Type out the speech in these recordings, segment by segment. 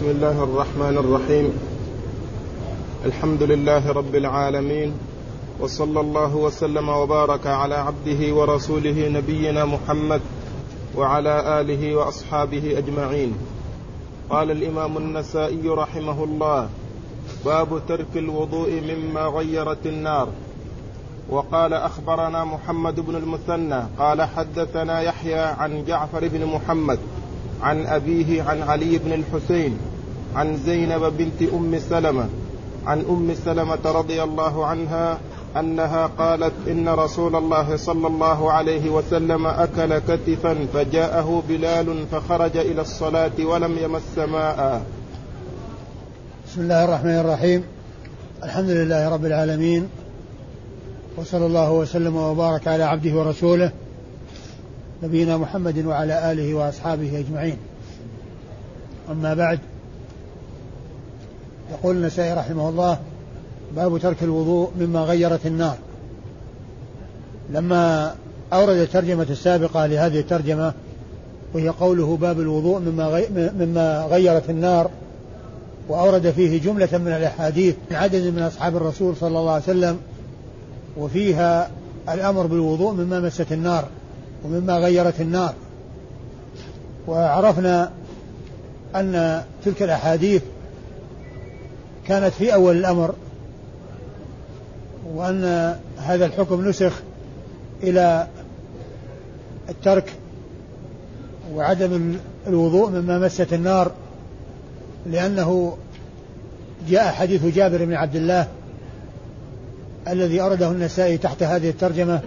بسم الله الرحمن الرحيم. الحمد لله رب العالمين وصلى الله وسلم وبارك على عبده ورسوله نبينا محمد وعلى آله وأصحابه أجمعين. قال الإمام النسائي رحمه الله باب ترك الوضوء مما غيرت النار. وقال أخبرنا محمد بن المثنى قال حدثنا يحيى عن جعفر بن محمد عن أبيه عن علي بن الحسين عن زينب بنت أم سلمة عن أم سلمة رضي الله عنها أنها قالت إن رسول الله صلى الله عليه وسلم أكل كتفا فجاءه بلال فخرج إلى الصلاة ولم يمس ماء. بسم الله الرحمن الرحيم. الحمد لله رب العالمين وصلى الله وسلم وبارك على عبده ورسوله نبينا محمد وعلى آله وأصحابه أجمعين. أما بعد يقول النسائي رحمه الله باب ترك الوضوء مما غيرت النار. لما أورد الترجمة السابقة لهذه الترجمة وهي قوله باب الوضوء مما, غي مما غيرت النار وأورد فيه جملة من الأحاديث من عدد من أصحاب الرسول صلى الله عليه وسلم وفيها الأمر بالوضوء مما مست النار ومما غيرت النار. وعرفنا أن تلك الأحاديث كانت في أول الأمر وأن هذا الحكم نسخ إلى الترك وعدم الوضوء مما مست النار لأنه جاء حديث جابر بن عبد الله الذي أرده النسائي تحت هذه الترجمة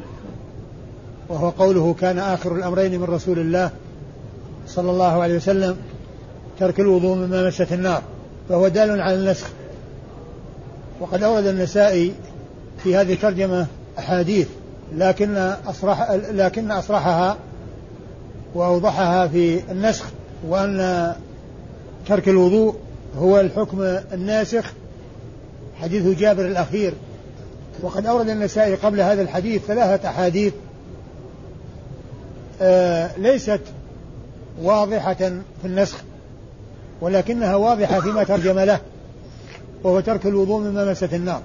وهو قوله كان آخر الأمرين من رسول الله صلى الله عليه وسلم ترك الوضوء مما مست النار. فهو دال على النسخ. وقد أورد النسائي في هذه الترجمة أحاديث لكن أصرح لكن أصرحها وأوضحها في النسخ وأن ترك الوضوء هو الحكم الناسخ حديث جابر الأخير. وقد أورد النسائي قبل هذا الحديث ثلاثة أحاديث آه ليست واضحة في النسخ ولكنها واضحة فيما ترجم له. وهو ترك الوضوء مما مست النار.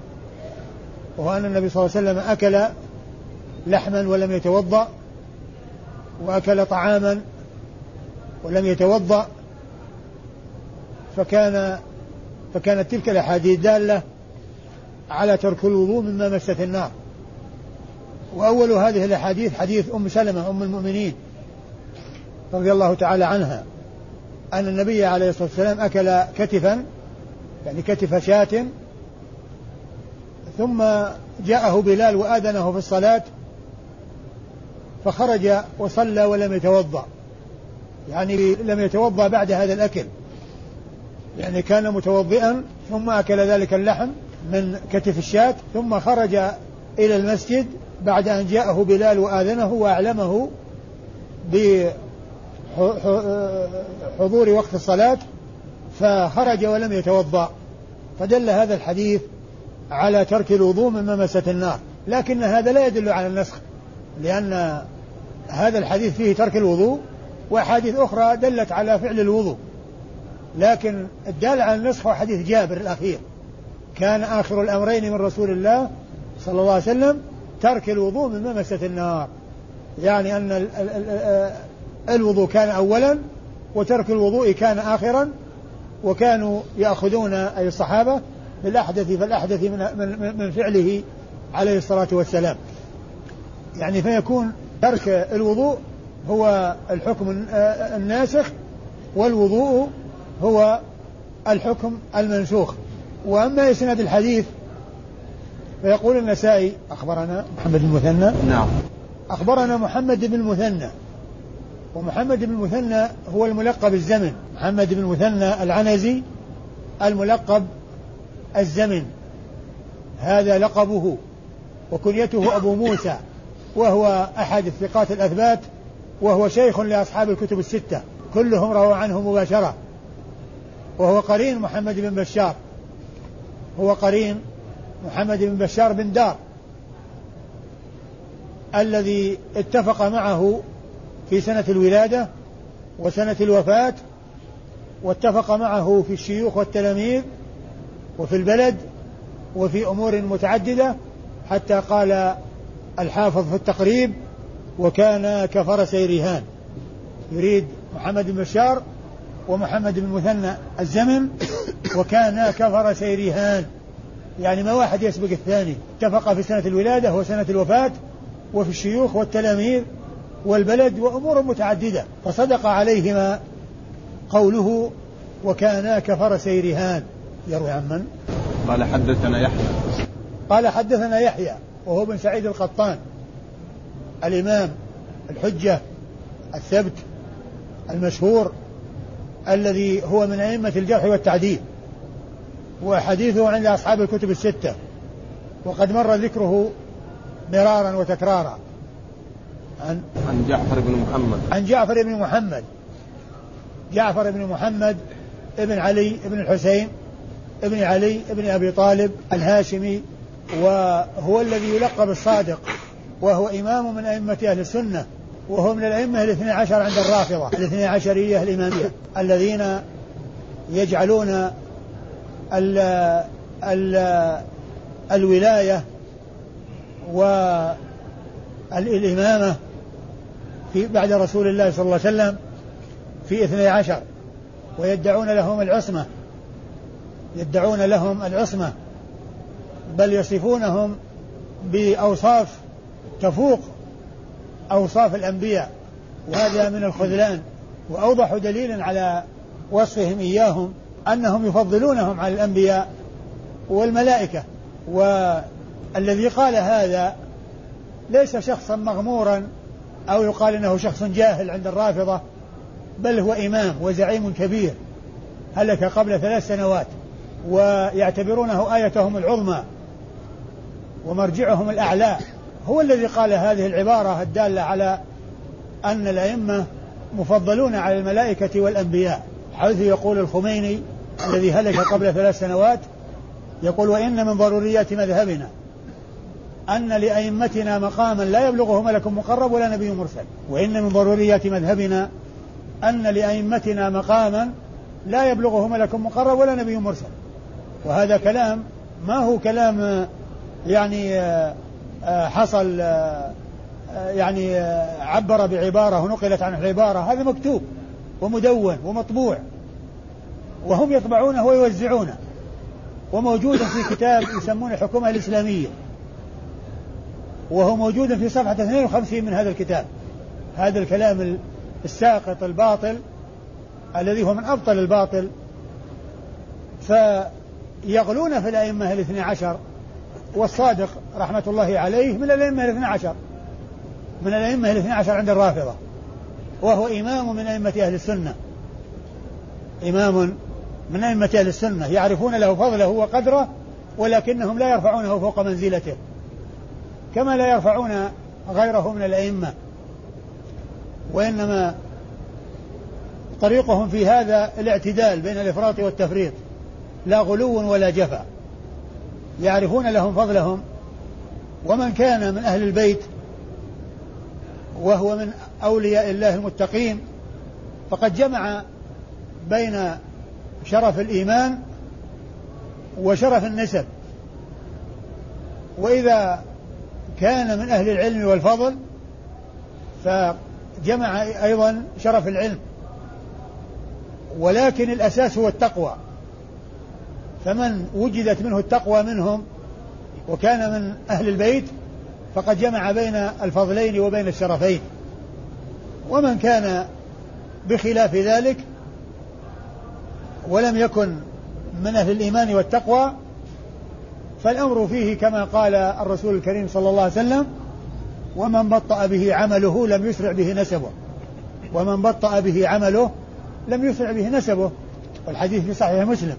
وهو أن النبي صلى الله عليه وسلم أكل لحما ولم يتوضأ وأكل طعاما ولم يتوضأ فكان فكانت تلك الأحاديث دالة على ترك الوضوء مما مست النار. وأول هذه الأحاديث حديث أم سلمة أم المؤمنين رضي الله تعالى عنها أن النبي عليه الصلاة والسلام أكل كتفا يعني كتف شاة ثم جاءه بلال وآذنه في الصلاة فخرج وصلى ولم يتوضأ. يعني لم يتوضأ بعد هذا الأكل. يعني كان متوضئا ثم أكل ذلك اللحم من كتف الشاة ثم خرج إلى المسجد بعد أن جاءه بلال وآذنه وأعلمه بحضور وقت الصلاة فخرج ولم يتوضأ. فدل هذا الحديث على ترك الوضوء مما مست النار. لكن هذا لا يدل على النسخ لأن هذا الحديث فيه ترك الوضوء وأحاديث أخرى دلت على فعل الوضوء. لكن الدال على النسخ هو حديث جابر الأخير. كان آخر الأمرين من رسول الله صلى الله عليه وسلم ترك الوضوء مما مست النار. يعني أن الوضوء كان أولا وترك الوضوء كان آخرا وكانوا يأخذون أي الصحابة بالأحدث فالأحدث من, من, من فعله عليه الصلاة والسلام. يعني فيكون ترك الوضوء هو الحكم الناسخ والوضوء هو الحكم المنسوخ. وأما إسناد الحديث فيقول النسائي أخبرنا محمد بن المثنى نعم. أخبرنا محمد بن المثنى ومحمد بن المثنى هو الملقب الزمن. محمد بن المثنى العنزي الملقب الزمن. هذا لقبه وكنيته أبو موسى وهو أحد الثقات الأثبات وهو شيخ لأصحاب الكتب الستة. كلهم رووا عنه مباشرة. وهو قرين محمد بن بشار. هو قرين محمد بن بشار بن دار. الذي اتفق معه في سنة الولادة وسنة الوفاة واتفق معه في الشيوخ والتلاميذ وفي البلد وفي أمور متعددة حتى قال الحافظ في التقريب وكان كفرسي رهان يريد محمد بن بشار ومحمد بن مثنى الزمن وكان كفرسي رهان يعني ما واحد يسبق الثاني. اتفق في سنة الولادة وسنة الوفاة وفي الشيوخ والتلاميذ والبلد وأمور متعددة فصدق عليهما قوله وكانا كفرسي رهان يروي عن من؟ قال حدثنا يحيى. قال حدثنا يحيى وهو بن سعيد القطان الإمام الحجة الثبت المشهور الذي هو من أئمة الجرح والتعديل وحديثه عند أصحاب الكتب الستة وقد مر ذكره مرارا وتكرارا. عن عن جعفر بن محمد. عن جعفر بن محمد. جعفر بن محمد ابن علي بن الحسين ابن علي ابن أبي طالب الهاشمي وهو الذي يلقب الصادق وهو إمام من أئمة أهل السنة وهو من الأئمة الاثني عشر عند الرافضة الاثني عشرية الإمامية الذين يجعلون ال ال الولاية والإمامة في بعد رسول الله صلى الله عليه وسلم في اثني عشر ويدعون لهم العصمة. يدعون لهم العصمة. بل يصفونهم بأوصاف تفوق أوصاف الأنبياء. وهذا من الخذلان. وأوضح دليل على وصفهم إياهم أنهم يفضلونهم على الأنبياء والملائكة. والذي قال هذا ليس شخصا مغمورا أو يقال إنه شخص جاهل عند الرافضة بل هو إمام وزعيم كبير هلك قبل ثلاث سنوات ويعتبرونه آيتهم العظمى ومرجعهم الأعلى. هو الذي قال هذه العبارة الدالة على أن الأئمة مفضلون على الملائكة والأنبياء. حيث يقول الخميني الذي هلك قبل ثلاث سنوات يقول وإن من ضروريات مذهبنا أن لأئمتنا مقاما لا يبلغه ملك مقرب ولا نبي مرسل. وإن من ضروريات مذهبنا أن لأئمتنا مقاما لا يبلغه ملك مقرب ولا نبي مرسل. وهذا كلام ما هو كلام يعني آه، آه، حصل آه، يعني عبر بعبارة ونقلت عن العبارة هذا مكتوب ومدون ومطبوع. وهم يطبعونه ويوزعونه. وموجود في كتاب يسمونه الحكومة الإسلامية. وهو موجود في صفحة 52 من هذا الكتاب. هذا الكلام الساقط الباطل الذي هو من أبطل الباطل. فيغلون في الأئمة الاثني عشر والصادق رحمة الله عليه من الأئمة الاثني عشر. من الأئمة الاثني عشر عند الرافضة. وهو إمام من أئمة أهل السنة. إمام من أئمة أهل السنة. يعرفون له فضله وقدره ولكنهم لا يرفعونه فوق منزلته. كما لا يرفعون غيره من الأئمة وإنما طريقهم في هذا الاعتدال بين الإفراط والتفريط لا غلو ولا جفا يعرفون لهم فضلهم ومن كان من أهل البيت وهو من أولياء الله المتقين فقد جمع بين شرف الإيمان وشرف النسب. وإذا كان من أهل العلم والفضل فجمع أيضا شرف العلم. ولكن الأساس هو التقوى. فمن وجدت منه التقوى منهم وكان من أهل البيت فقد جمع بين الفضلين وبين الشرفين. ومن كان بخلاف ذلك ولم يكن من أهل الإيمان والتقوى فالأمر فيه كما قال الرسول الكريم صلى الله عليه وسلم ومن بطأ به عمله لم يسرع به نسبه. ومن بطأ به عمله لم يسرع به نسبه والحديث في صحيح مسلم.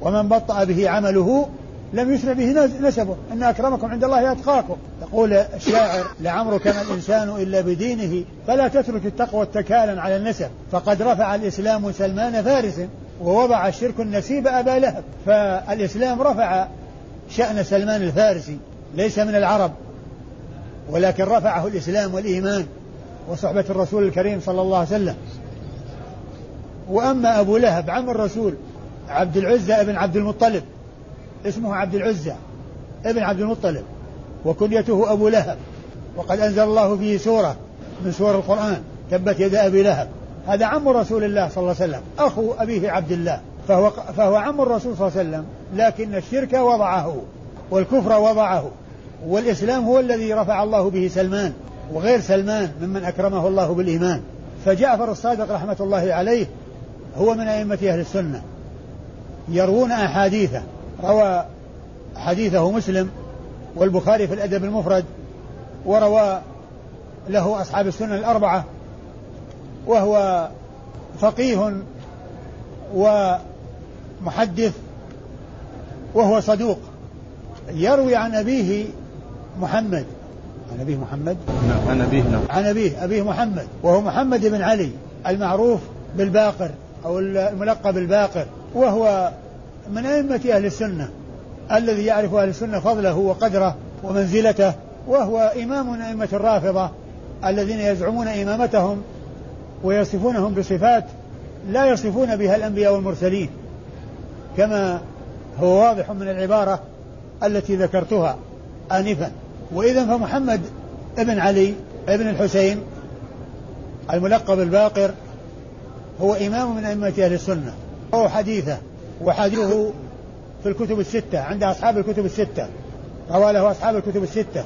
ومن بطأ به عمله لم يسرع به نسبه. إن أكرمكم عند الله أتقاكم يقول الشاعر لعمرك ما الإنسان إلا بدينه فلا تترك التقوى اتكالا على النسب فقد رفع الإسلام سلمان فارس. ووضع الشرك النسيب أبا لهب فالإسلام رفع شأن سلمان الفارسي ليس من العرب ولكن رفعه الإسلام والإيمان وصحبة الرسول الكريم صلى الله عليه وسلم. وأما أبو لهب عم الرسول عبد العزة ابن عبد المطلب اسمه عبد العزة ابن عبد المطلب وكنيته أبو لهب وقد أنزل الله فيه سورة من سور القرآن تبت يد أبي لهب. هذا عم رسول الله صلى الله عليه وسلم أخو أبيه عبد الله فهو, فهو عم الرسول صلى الله عليه وسلم لكن الشرك وضعه والكفر وضعه والإسلام هو الذي رفع الله به سلمان وغير سلمان ممن أكرمه الله بالإيمان. فجعفر الصادق رحمة الله عليه هو من أئمة أهل السنة يروون أحاديثه روى حديثه مسلم والبخاري في الأدب المفرد وروى له أصحاب السنن الأربعة وهو فقيه ومحدث وهو صدوق. يروي عن أبيه محمد. عن أبيه محمد؟ نعم. عن أبيه نعم. عن أبيه أبيه محمد. وهو محمد بن علي المعروف بالباقر أو الملقب بالباقر. وهو من أئمة أهل السنة. الذي يعرف أهل السنة فضله وقدره ومنزلته. وهو إمام أئمة الرافضة الذين يزعمون إمامتهم ويصفونهم بصفات لا يصفون بها الأنبياء والمرسلين كما هو واضح من العبارة التي ذكرتها آنفا. وإذا فمحمد ابن علي ابن الحسين الملقب الباقر هو إمام من أئمة أهل السنة هو حديثه وحديثه في الكتب الستة عند أصحاب الكتب الستة روى له أصحاب الكتب الستة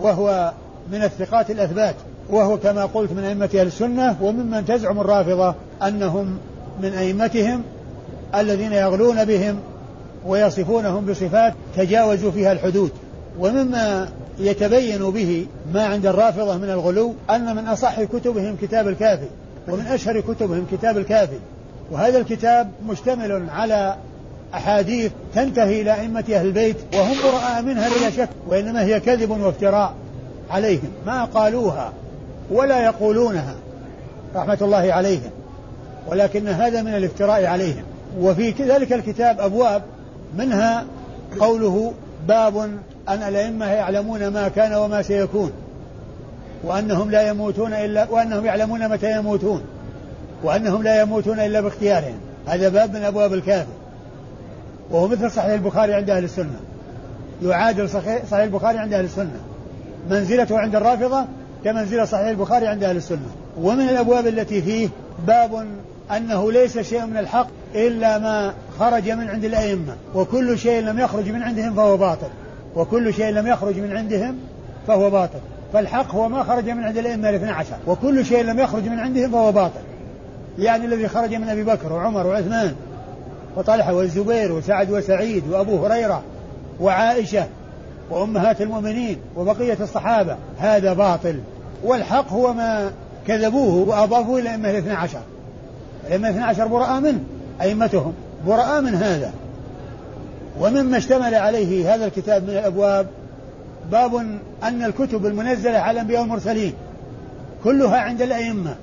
وهو من الثقات الأثبات. وهو كما قلت من أئمة أهل السنة وممن تزعم الرافضة أنهم من أئمتهم الذين يغلون بهم ويصفونهم بصفات تجاوزوا فيها الحدود. ومما يتبين به ما عند الرافضة من الغلو أن من أصح كتبهم كتاب الكافي ومن أشهر كتبهم كتاب الكافي. وهذا الكتاب مشتمل على أحاديث تنتهي إلى أئمة أهل البيت وهم براء منها بلا شك وإنما هي كذب وافتراء عليهم. ما قالوها ولا يقولونها رحمة الله عليهم ولكن هذا من الافتراء عليهم. وفي ذلك الكتاب أبواب منها قوله باب أن الأئمة يعلمون ما كان وما سيكون وأنهم لا يموتون إلا وأنهم يعلمون متى يموتون وأنهم لا يموتون إلا باختيارهم. هذا باب من أبواب الكافر. وهو مثل صحيح البخاري عند أهل السنة. يعادل صحيح, البخاري عند أهل السنة. منزلته عند الرافضة كمنزلة صحيح البخاري عند أهل السنة. ومن الأبواب التي فيه باب أنه ليس شيء من الحق إلا ما خرج من عند الأئمة. وكل شيء لم يخرج من عندهم فهو باطل. وكل شيء لم يخرج من عندهم فهو باطل. فالحق هو ما خرج من عند الأئمة الاثنى عشر. وكل شيء لم يخرج من عندهم فهو باطل. يعني الذي خرج من أبي بكر وعمر وعثمان وطلحة والزبير وسعد وسعيد وأبو هريرة وعائشة وأمهات المؤمنين وبقية الصحابة. هذا باطل. والحق هو ما كذبوه وأضافوه إلى الأئمة الاثنى عشر. الأئمة الاثنى عشر براء منه أئمتهم براء من هذا. ومما اشتمل عليه هذا الكتاب من الأبواب باب أن الكتب المنزلة على الأنبياء والمرسلين كلها عند الأئمة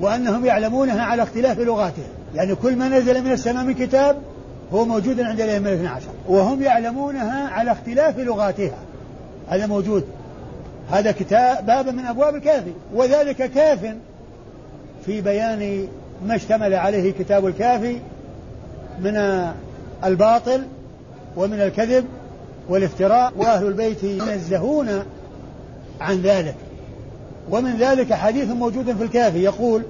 وأنهم يعلمونها على اختلاف لغاتها يعني كل ما نزل من السماء من كتاب هو موجود عند الأئمة الاثنى عشر وهم يعلمونها على اختلاف لغاتها. هذا موجود. هذا كتاب باب من أبواب الكافي وذلك كاف في بيان ما اشتمل عليه كتاب الكافي من الباطل ومن الكذب والافتراء وأهل البيت ينزهون عن ذلك. ومن ذلك حديث موجود في الكافي يقول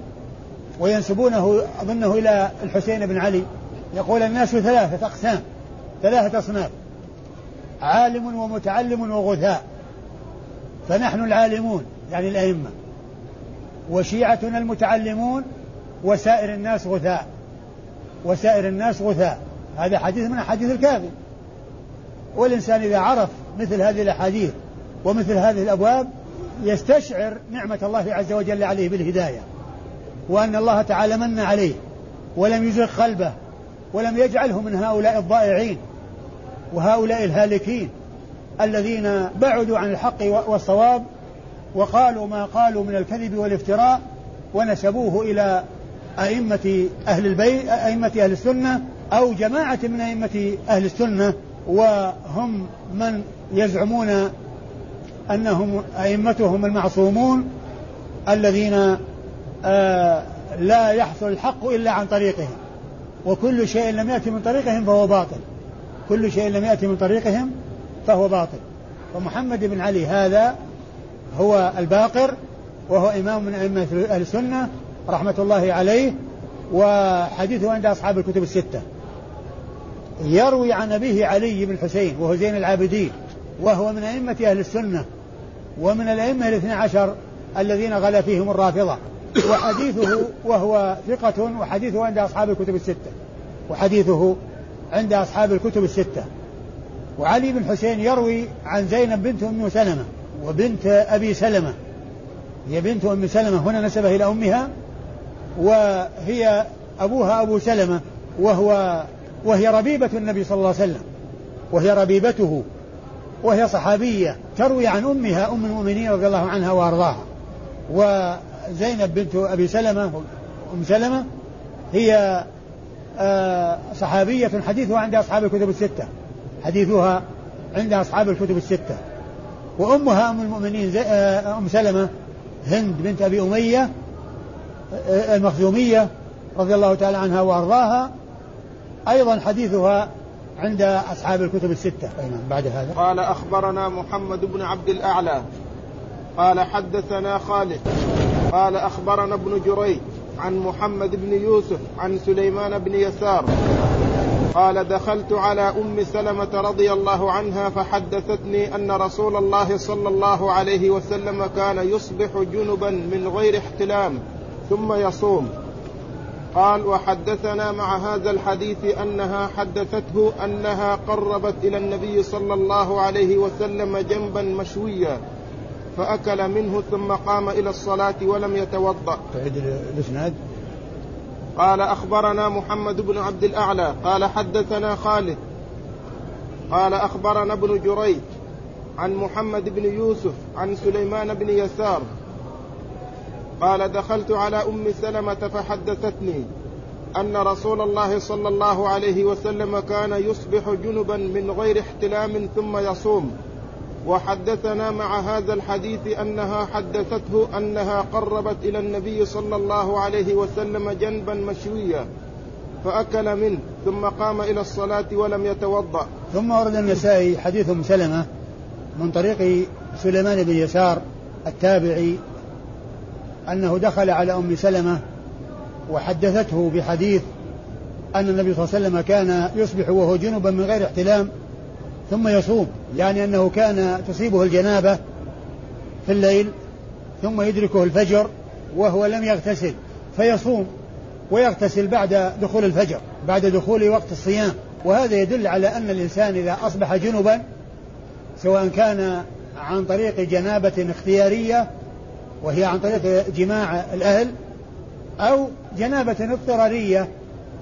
وينسبونه أظنه إلى الحسين بن علي يقول الناس ثلاثة أقسام ثلاثة أصناف عالم ومتعلم وغثاء. فنحن العالمون يعني الأئمة وشيعتنا المتعلمون وسائر الناس غثاء وسائر الناس غثاء. هذا حديث من أحاديث الكافي والإنسان إذا عرف مثل هذه الأحاديث ومثل هذه الأبواب يستشعر نعمة الله عز وجل عليه بالهداية وأن الله تعالى من عليه ولم يزغ قلبه ولم يجعله من هؤلاء الضائعين وهؤلاء الهالكين. الذين بعدوا عن الحق والصواب وقالوا ما قالوا من الكذب والافتراء ونسبوه إلى أئمة أهل البيت أئمة أهل السنة أو جماعة من أئمة أهل السنة وهم من يزعمون أنهم أئمتهم المعصومون الذين آه لا يحصل الحق إلا عن طريقهم. وكل شيء لم يأتي من طريقهم فهو باطل. كل شيء لم يأتي من طريقهم فهو باطل. ومحمد بن علي هذا هو الباقر وهو إمام من أئمة أهل السنة رحمة الله عليه وحديثه عند أصحاب الكتب الستة. يروي عن أبيه علي بن الحسين وهو زين العابدين وهو من أئمة أهل السنة ومن الأئمة الاثنى عشر الذين غلا فيهم الرافضة. وحديثه وهو ثقة وحديثه عند أصحاب الكتب الستة. وحديثه عند أصحاب الكتب الستة. وعلي بن حسين يروي عن زينب بنت أم سلمة وبنت أبي سلمة. هي بنت أم سلمة هنا نسبه إلى أمها وهي أبوها أبو سلمة وهو وهي ربيبة النبي صلى الله عليه وسلم وهي ربيبته وهي صحابية تروي عن أمها أم المؤمنين رضي الله عنها وأرضاها. وزينب بنت أبي سلمة أم سلمة هي آه، صحابية حديثها عند أصحاب الكتب الستة. حديثها عند أصحاب الكتب الستة. وأمها أم المؤمنين آه، أم سلمة هند بنت أبي أمية آه، المخزومية رضي الله تعالى عنها وأرضاها. أيضا حديثها عند أصحاب الكتب الستة. بعد هذا. قال أخبرنا محمد بن عبد الأعلى. قال حدثنا خالد. قال أخبرنا ابن جريج عن محمد بن يوسف عن سليمان بن يسار. قال دخلت على أم سلمة رضي الله عنها فحدثتني أن رسول الله صلى الله عليه وسلم كان يصبح جنبا من غير احتلام ثم يصوم قال وحدثنا مع هذا الحديث أنها حدثته أنها قربت إلى النبي صلى الله عليه وسلم جنبا مشويا فأكل منه ثم قام إلى الصلاة ولم يتوضأ. تعيد الإسناد. قال أخبرنا محمد بن عبد الأعلى قال حدثنا خالد. قال أخبرنا ابن جريج عن محمد بن يوسف عن سليمان بن يسار. قال دخلت على أم سلمة فحدثتني أن رسول الله صلى الله عليه وسلم كان يصبح جنبا من غير احتلام ثم يصوم. وحدثنا مع هذا الحديث أنها حدثته أنها قربت إلى النبي صلى الله عليه وسلم جنبا مشويا فأكل منه ثم قام إلى الصلاة ولم يتوضأ. ثم ورد النسائي حديث أم سلمة من طريق سليمان بن يسار التابعي أنه دخل على أم سلمة وحدثته بحديث أن النبي صلى الله عليه وسلم كان يصبح وهو جنبا من غير احتلام ثم يصوم يعني أنه كان تصيبه الجنابة في الليل ثم يدركه الفجر وهو لم يغتسل فيصوم ويغتسل بعد دخول الفجر بعد دخول وقت الصيام. وهذا يدل على أن الإنسان إذا أصبح جنبا سواء كان عن طريق جنابة اختيارية وهي عن طريق جماع الأهل أو جنابة اضطرارية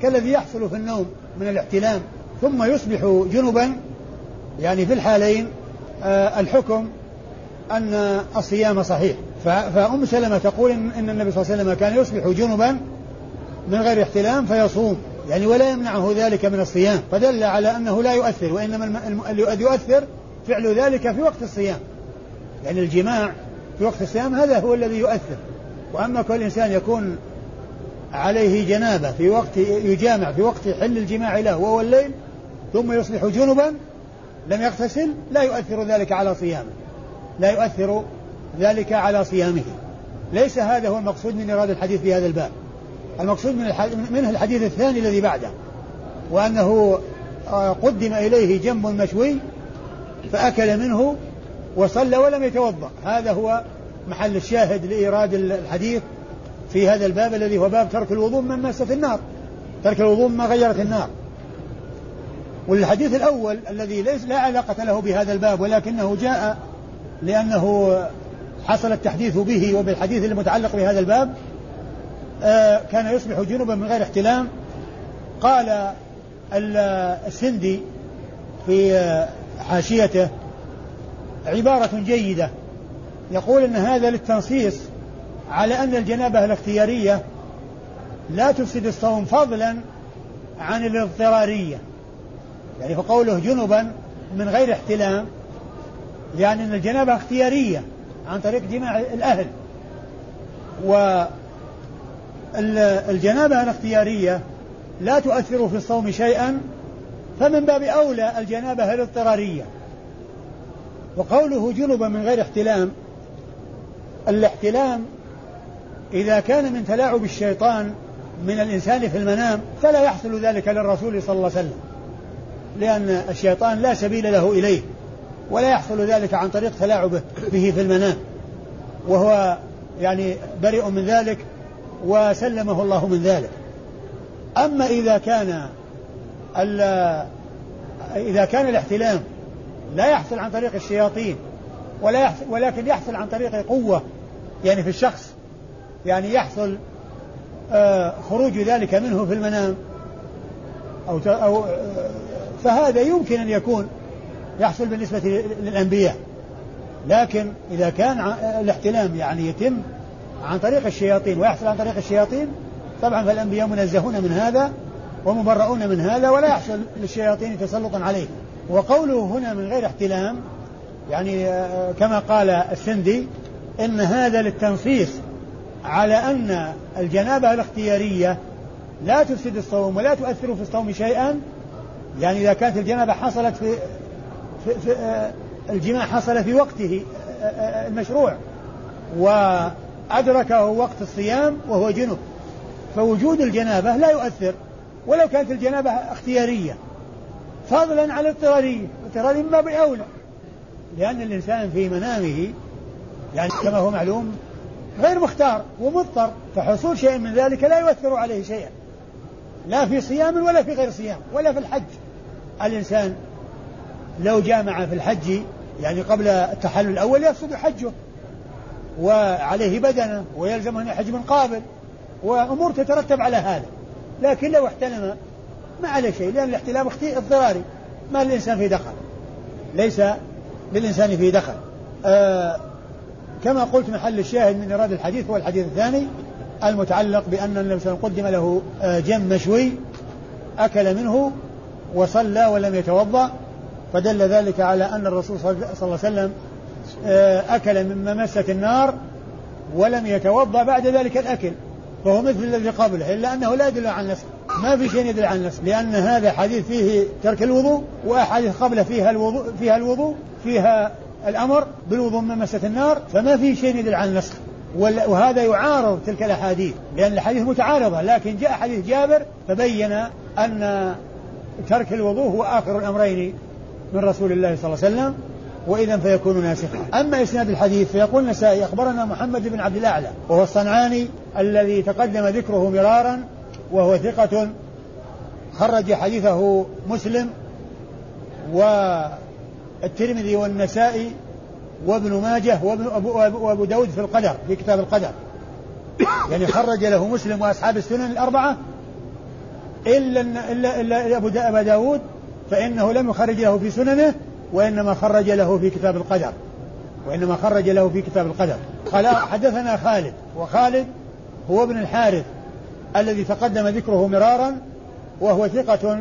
كالذي يحصل في النوم من الاحتلام ثم يصبح جنبا يعني في الحالين آه الحكم أن الصيام صحيح. فأم سلمة تقول إن النبي صلى الله عليه وسلم كان يصبح جنبا من غير احتلام فيصوم. يعني ولا يمنعه ذلك من الصيام. فدل على أنه لا يؤثر وإنما الذي يؤثر فعل ذلك في وقت الصيام. يعني الجماع في وقت الصيام هذا هو الذي يؤثر. وأما كل إنسان يكون عليه جنابة في وقت يجامع في وقت حل الجماع له وهو الليل ثم يصبح جنبا لم يغتسل لا يؤثر ذلك على صيامه. لا يؤثر ذلك على صيامه. ليس هذا هو المقصود من إرادة الحديث في هذا الباب. المقصود من منه الحديث الثاني الذي بعده وأنه آه، قدم إليه جنب مشوي فأكل منه وصلى ولم يتوضأ. هذا هو محل الشاهد لإيراد الحديث في هذا الباب الذي هو باب ترك الوضوء من مسة النار. ترك الوضوء مما غيرت النار. والحديث الأول الذي ليس لا علاقة له بهذا الباب ولكنه جاء لأنه حصل التحديث به وبالحديث المتعلق بهذا الباب آه، كان يصبح جنبا من غير احتلام. قال السندي في حاشيته عبارة جيدة يقول أن هذا للتنصيص على أن الجنابة الاختيارية لا تفسد الصوم فضلا عن الاضطرارية. يعني فقوله جنبا من غير احتلام يعني أن الجنابة اختيارية عن طريق جماع الأهل. و الجنابة الاختيارية لا تؤثر في الصوم شيئا فمن باب أولى الجنابة الاضطرارية. وقوله جنبا من غير احتلام الاحتلام إذا كان من تلاعب الشيطان من الإنسان في المنام فلا يحصل ذلك للرسول صلى الله عليه وسلم. لأن الشيطان لا سبيل له إليه ولا يحصل ذلك عن طريق تلاعبه به في المنام. وهو يعني بريء من ذلك وسلمه الله من ذلك. أما إذا كان إذا كان الاحتلام لا يحصل عن طريق الشياطين ولا يحصل ولكن يحصل عن طريق قوة يعني في الشخص يعني يحصل آه، خروج ذلك منه في المنام أو أو آه، فهذا يمكن أن يكون يحصل بالنسبة للأنبياء. لكن إذا كان الاحتلام يعني يتم عن طريق الشياطين ويحصل عن طريق الشياطين طبعا فالأنبياء منزهون من هذا ومبرؤون من هذا ولا يحصل للشياطين تسلط عليه. وقوله هنا من غير احتلام يعني آه، كما قال السندي إن هذا للتنصيص على أن الجنابة الاختيارية لا تفسد الصوم ولا تؤثر في الصوم شيئا يعني إذا كانت الجنابة حصلت في, في, في آه، الجماع حصل في وقته آه، المشروع وأدركه وقت الصيام وهو جنب. فوجود الجنابة لا يؤثر. ولو كانت الجنابة اختيارية فضلا عن الاضطرارية الاضطرارية مما بأولى لأن الإنسان في منامه يعني كما هو معلوم غير مختار ومضطر. فحصول شيء من ذلك لا يؤثر عليه شيئا. لا في صيام ولا في غير صيام ولا في الحج. الإنسان لو جامع في الحج يعني قبل التحلل الأول يفسد حجه وعليه بدنه ويلزم أن يحج من قابل وأمور تترتب على هذا. لكن لو احتلم ما عليه شيء لأن الاحتلام اضطراري. ما للإنسان فيه دخل. ليس للإنسان فيه دخل. آه كما قلت محل الشاهد من إرادة الحديث هو الحديث الثاني المتعلق بأن النبي صلى الله عليه وسلم قدم له آه جم مشوي أكل منه وصلى ولم يتوضأ فدل ذلك على أن الرسول صلى الله عليه وسلم آه أكل من ممسة النار ولم يتوضأ بعد ذلك الأكل فهو مثل الذي قبله إلا أنه لا يدل عن النسخ. ما في شيء يدل عن النسخ لأن هذا حديث فيه ترك الوضوء وأحاديث قبله فيها الوضوء فيها الوضوء فيها الأمر بالوضوء من مسة النار فما في شيء يدل عن النسخ. وهذا يعارض تلك الأحاديث لأن الحديث متعارضة لكن جاء حديث جابر فبين أن ترك الوضوء هو آخر الأمرين من رسول الله صلى الله عليه وسلم وإذا فيكون ناسخا. أما إسناد الحديث فيقول النسائي أخبرنا محمد بن عبد الأعلى وهو الصنعاني الذي تقدم ذكره مرارا وهو ثقة خرج حديثه مسلم والترمذي والنسائي وابن ماجه وابن أبو, وابو داود في القدر في كتاب القدر. يعني خرج له مسلم وأصحاب السنن الاربعه الا الا إلا أبو داود فإنه لم يخرج له في سننه وإنما خرج له في كتاب القدر. وإنما خرج له في كتاب القدر. قال حدثنا خالد وخالد هو ابن الحارث الذي تقدم ذكره مرارا وهو ثقة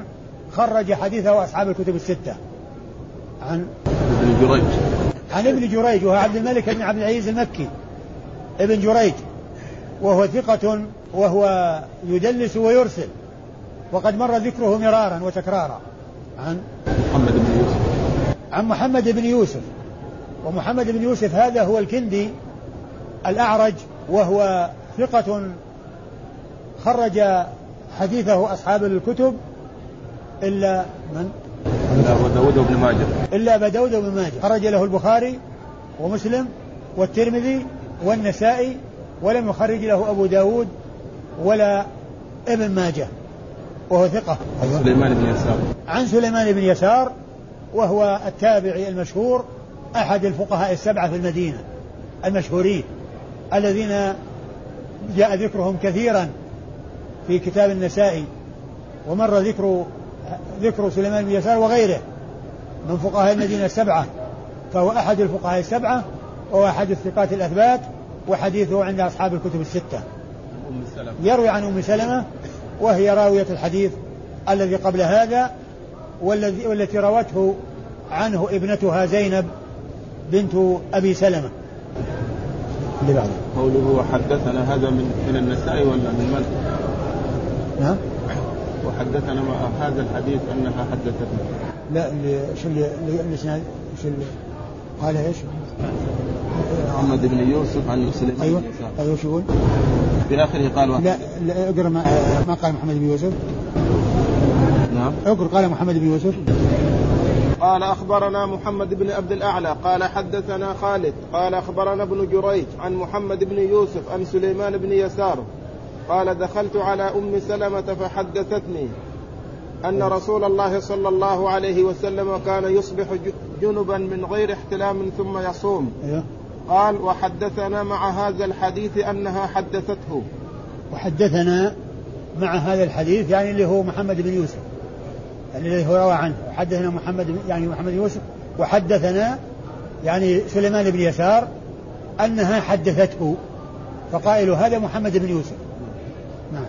خرج حديثه أصحاب الكتب الستة. عن ابن جريج. عن ابن جريج وهو عبد الملك بن عبد العزيز المكي. ابن جريج وهو ثقة وهو يدلس ويرسل. وقد مر ذكره مرارا وتكرارا. عن محمد بن يوسف. عن محمد بن يوسف. ومحمد بن يوسف هذا هو الكندي الأعرج وهو ثقة خرج حديثه أصحاب الكتب إلا من؟ إلا أبو داود وابن ماجه. إلا أبا داود وابن ماجه. خرج له البخاري ومسلم والترمذي والنسائي ولم يخرج له أبو داود ولا ابن ماجه. وهو ثقة. سليمان بن يسار. عن سليمان بن يسار وهو التابعي المشهور أحد الفقهاء السبعة في المدينة المشهورين الذين جاء ذكرهم كثيرا في كتاب النسائي ومر ذكر ذكر سليمان بن يسار وغيره من فقهاء المدينة السبعة فهو أحد الفقهاء السبعة وهو أحد الثقات الأثبات وحديثه عند أصحاب الكتب الستة. يروي عن أم سلمة وهي راوية الحديث الذي قبل هذا والذي والتي روته عنه ابنتها زينب بنت أبي سلمة. اللي بعده قوله وحدثنا هذا من من النسائي ولا من من؟ نعم وحدثنا مع هذا الحديث أنها حدثتنا لا اللي شو اللي اللي- الاسناد شو اللي قال إيش؟ محمد بن يوسف عن سليمان أيوه أيوه شو يقول؟ في اخره قال واحد. لا لا اقرأ ما, ما قال محمد بن يوسف. نعم. اقرأ قال محمد بن يوسف. قال أخبرنا محمد بن عبد الأعلى قال حدثنا خالد قال أخبرنا ابن جريج عن محمد بن يوسف عن سليمان بن يسار قال دخلت على أم سلمة فحدثتني أن رسول الله صلى الله عليه وسلم كان يصبح جنبا من غير احتلام ثم يصوم. أيوه. قال وحدثنا مع هذا الحديث أنها حدثته. وحدثنا مع هذا الحديث يعني اللي هو محمد بن يوسف. يعني الذي هو روى عنه. حدثنا محمد يعني محمد يوسف. وحدثنا يعني سليمان بن يسار أنها حدثته. فقائل هذا محمد بن يوسف. نعم.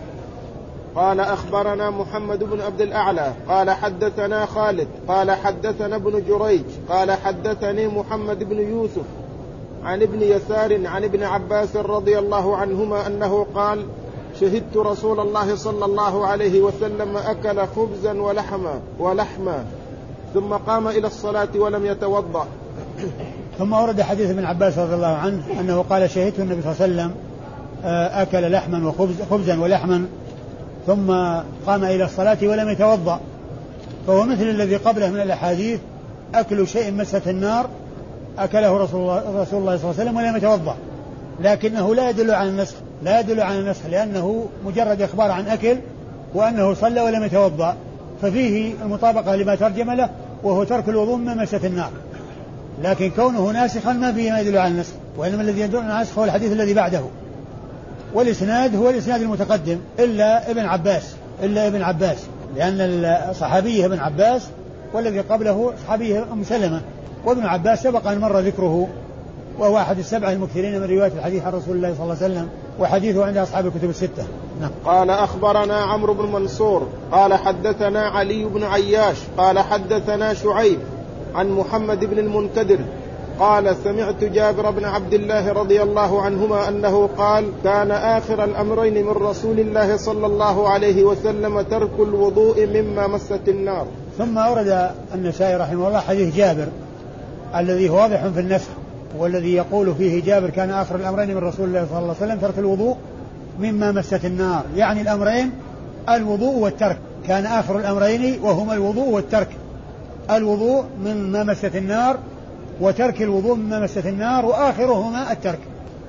قال أخبرنا محمد بن عبد الأعلى. قال حدثنا خالد. قال حدثنا ابن جريج. قال حدثني محمد بن يوسف. عن ابن يسار عن ابن عباس رضي الله عنهما أنه قال شهدت رسول الله صلى الله عليه وسلم أكل خبزا ولحما ولحما ثم قام إلى الصلاة ولم يتوضأ. ثم ورد حديث ابن عباس رضي الله عنه أنه قال شهدت النبي صلى الله عليه وسلم آه، أكل لحما وخبز خبزا ولحما ثم قام إلى الصلاة ولم يتوضأ. فهو مثل الذي قبله من الأحاديث أكل شيء مست النار أكله رسول الله رسول الله صلى الله عليه وسلم ولم يتوضأ. لكنه لا يدل على النسخ لا يدل على النسخ لأنه مجرد إخبار عن أكل وأنه صلى ولم يتوضأ. ففيه المطابقة لما ترجم له وهو ترك الوضوء مما مست النار. لكن كونه ناسخا ما فيه ما يدل على النسخ وإنما الذي يدل على النسخ هو الحديث الذي بعده. والإسناد هو الإسناد المتقدم إلا ابن عباس إلا ابن عباس لأن الصحابي ابن عباس والذي قبله صحابي أم سلمة. وابن عباس سبق أن مر ذكره وهو أحد السبعة المكثرين من رواية الحديث عن رسول الله صلى الله عليه وسلم وحديثه عند أصحاب الكتب الستة. نعم. قال أخبرنا عمرو بن منصور قال حدثنا علي بن عياش قال حدثنا شعيب عن محمد بن المنكدر قال سمعت جابر بن عبد الله رضي الله عنهما أنه قال كان آخر الأمرين من رسول الله صلى الله عليه وسلم ترك الوضوء مما مست النار. ثم أورد النسائي رحمه الله حديث جابر الذي هو واضح في النسخ والذي يقول فيه جابر كان آخر الأمرين من رسول الله صلى الله عليه وسلم ترك الوضوء مما مست النار. يعني الأمرين الوضوء والترك. كان آخر الأمرين وهما الوضوء والترك. الوضوء مما مست النار وترك الوضوء مما مست النار وآخرهما الترك.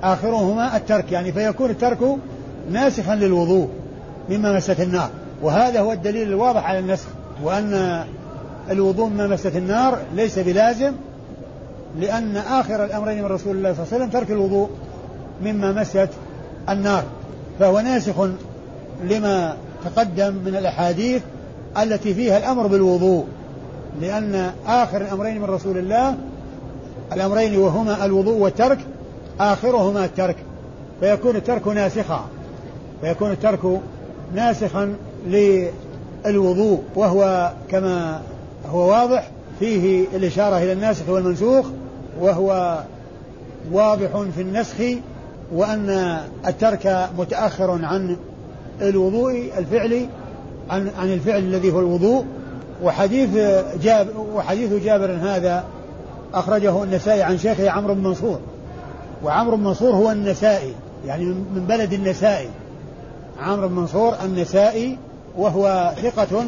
آخرهما الترك. يعني فيكون الترك ناسخا للوضوء مما مست النار. وهذا هو الدليل الواضح على النسخ وأن الوضوء مما مست النار ليس بلازم لأن آخر الأمرين من رسول الله صلى الله عليه وسلم ترك الوضوء مما مست النار. فهو ناسخ لما تقدم من الأحاديث التي فيها الأمر بالوضوء. لأن آخر الأمرين من رسول الله الأمرين وهما الوضوء والترك آخرهما الترك. فيكون الترك ناسخا. فيكون الترك ناسخا للوضوء. وهو كما هو واضح فيه الإشارة إلى الناسخ والمنسوخ. وهو واضح في النسخ وأن الترك متأخر عن الوضوء الفعلي عن عن الفعل الذي هو الوضوء. وحديث جاب وحديث جابر هذا أخرجه النسائي عن شيخه عمرو بن منصور. وعمرو بن منصور هو النسائي يعني من بلد النسائي. عمرو بن منصور النسائي وهو ثقة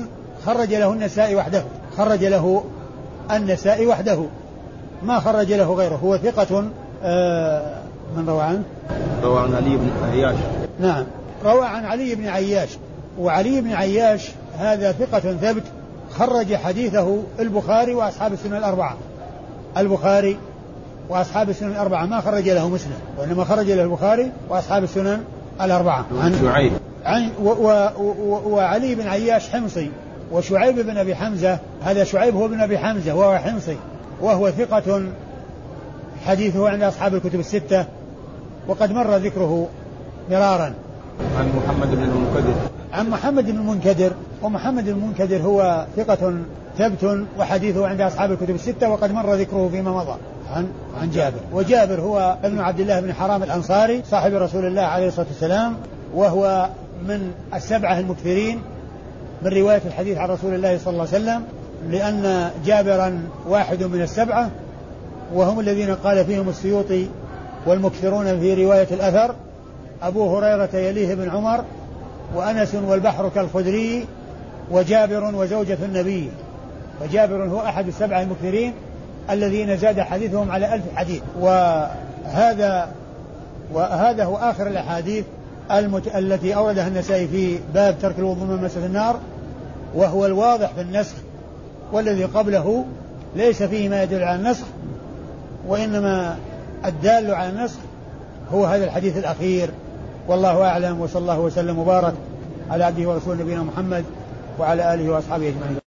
خرج له النسائي وحده خرج له النسائي وحده. ما خرج له غيره هو ثقة آه من روى عنه؟ روى عن علي بن عياش. نعم. روى عن علي بن عياش. وعلي بن عياش هذا ثقة ثبت خرج حديثه البخاري وأصحاب السنن الأربعة. البخاري وأصحاب السنن الأربعة. ما خرج له مسلم وإنما خرج له البخاري وأصحاب السنن الأربعة. عن شعيب. عن و و و وعلي بن عياش حمصي وشعيب بن أبي حمزة هذا شعيب هو بن أبي حمزة وهو حمصي. وهو ثقة حديثه عند أصحاب الكتب الستة وقد مر ذكره مرارا. عن محمد بن المنكدر. عن محمد بن المنكدر ومحمد بن المنكدر هو ثقة ثبت وحديثه عند أصحاب الكتب الستة وقد مر ذكره فيما مضى. عن عن جابر. وجابر هو ابن عبد الله بن حرام الأنصاري صاحب رسول الله عليه الصلاة والسلام وهو من السبعة المكثرين من رواية الحديث عن رسول الله صلى الله عليه وسلم. لأن جابرا واحد من السبعة وهم الذين قال فيهم السيوطي والمكثرون في رواية الأثر أبو هريرة يليه بن عمر وأنس والبحر كالخدري وجابر وزوجة النبي. فجابر هو أحد السبعة المكثرين الذين زاد حديثهم على ألف حديث. وهذا وهذا هو آخر الأحاديث المت... التي أوردها النسائي في باب ترك الوضوء من مسجد النار وهو الواضح في النسخ والذي قبله ليس فيه ما يدل على النسخ وإنما الدال على النسخ هو هذا الحديث الأخير. والله أعلم وصلى الله وسلم وبارك على عبده ورسوله نبينا محمد وعلى آله وأصحابه أجمعين.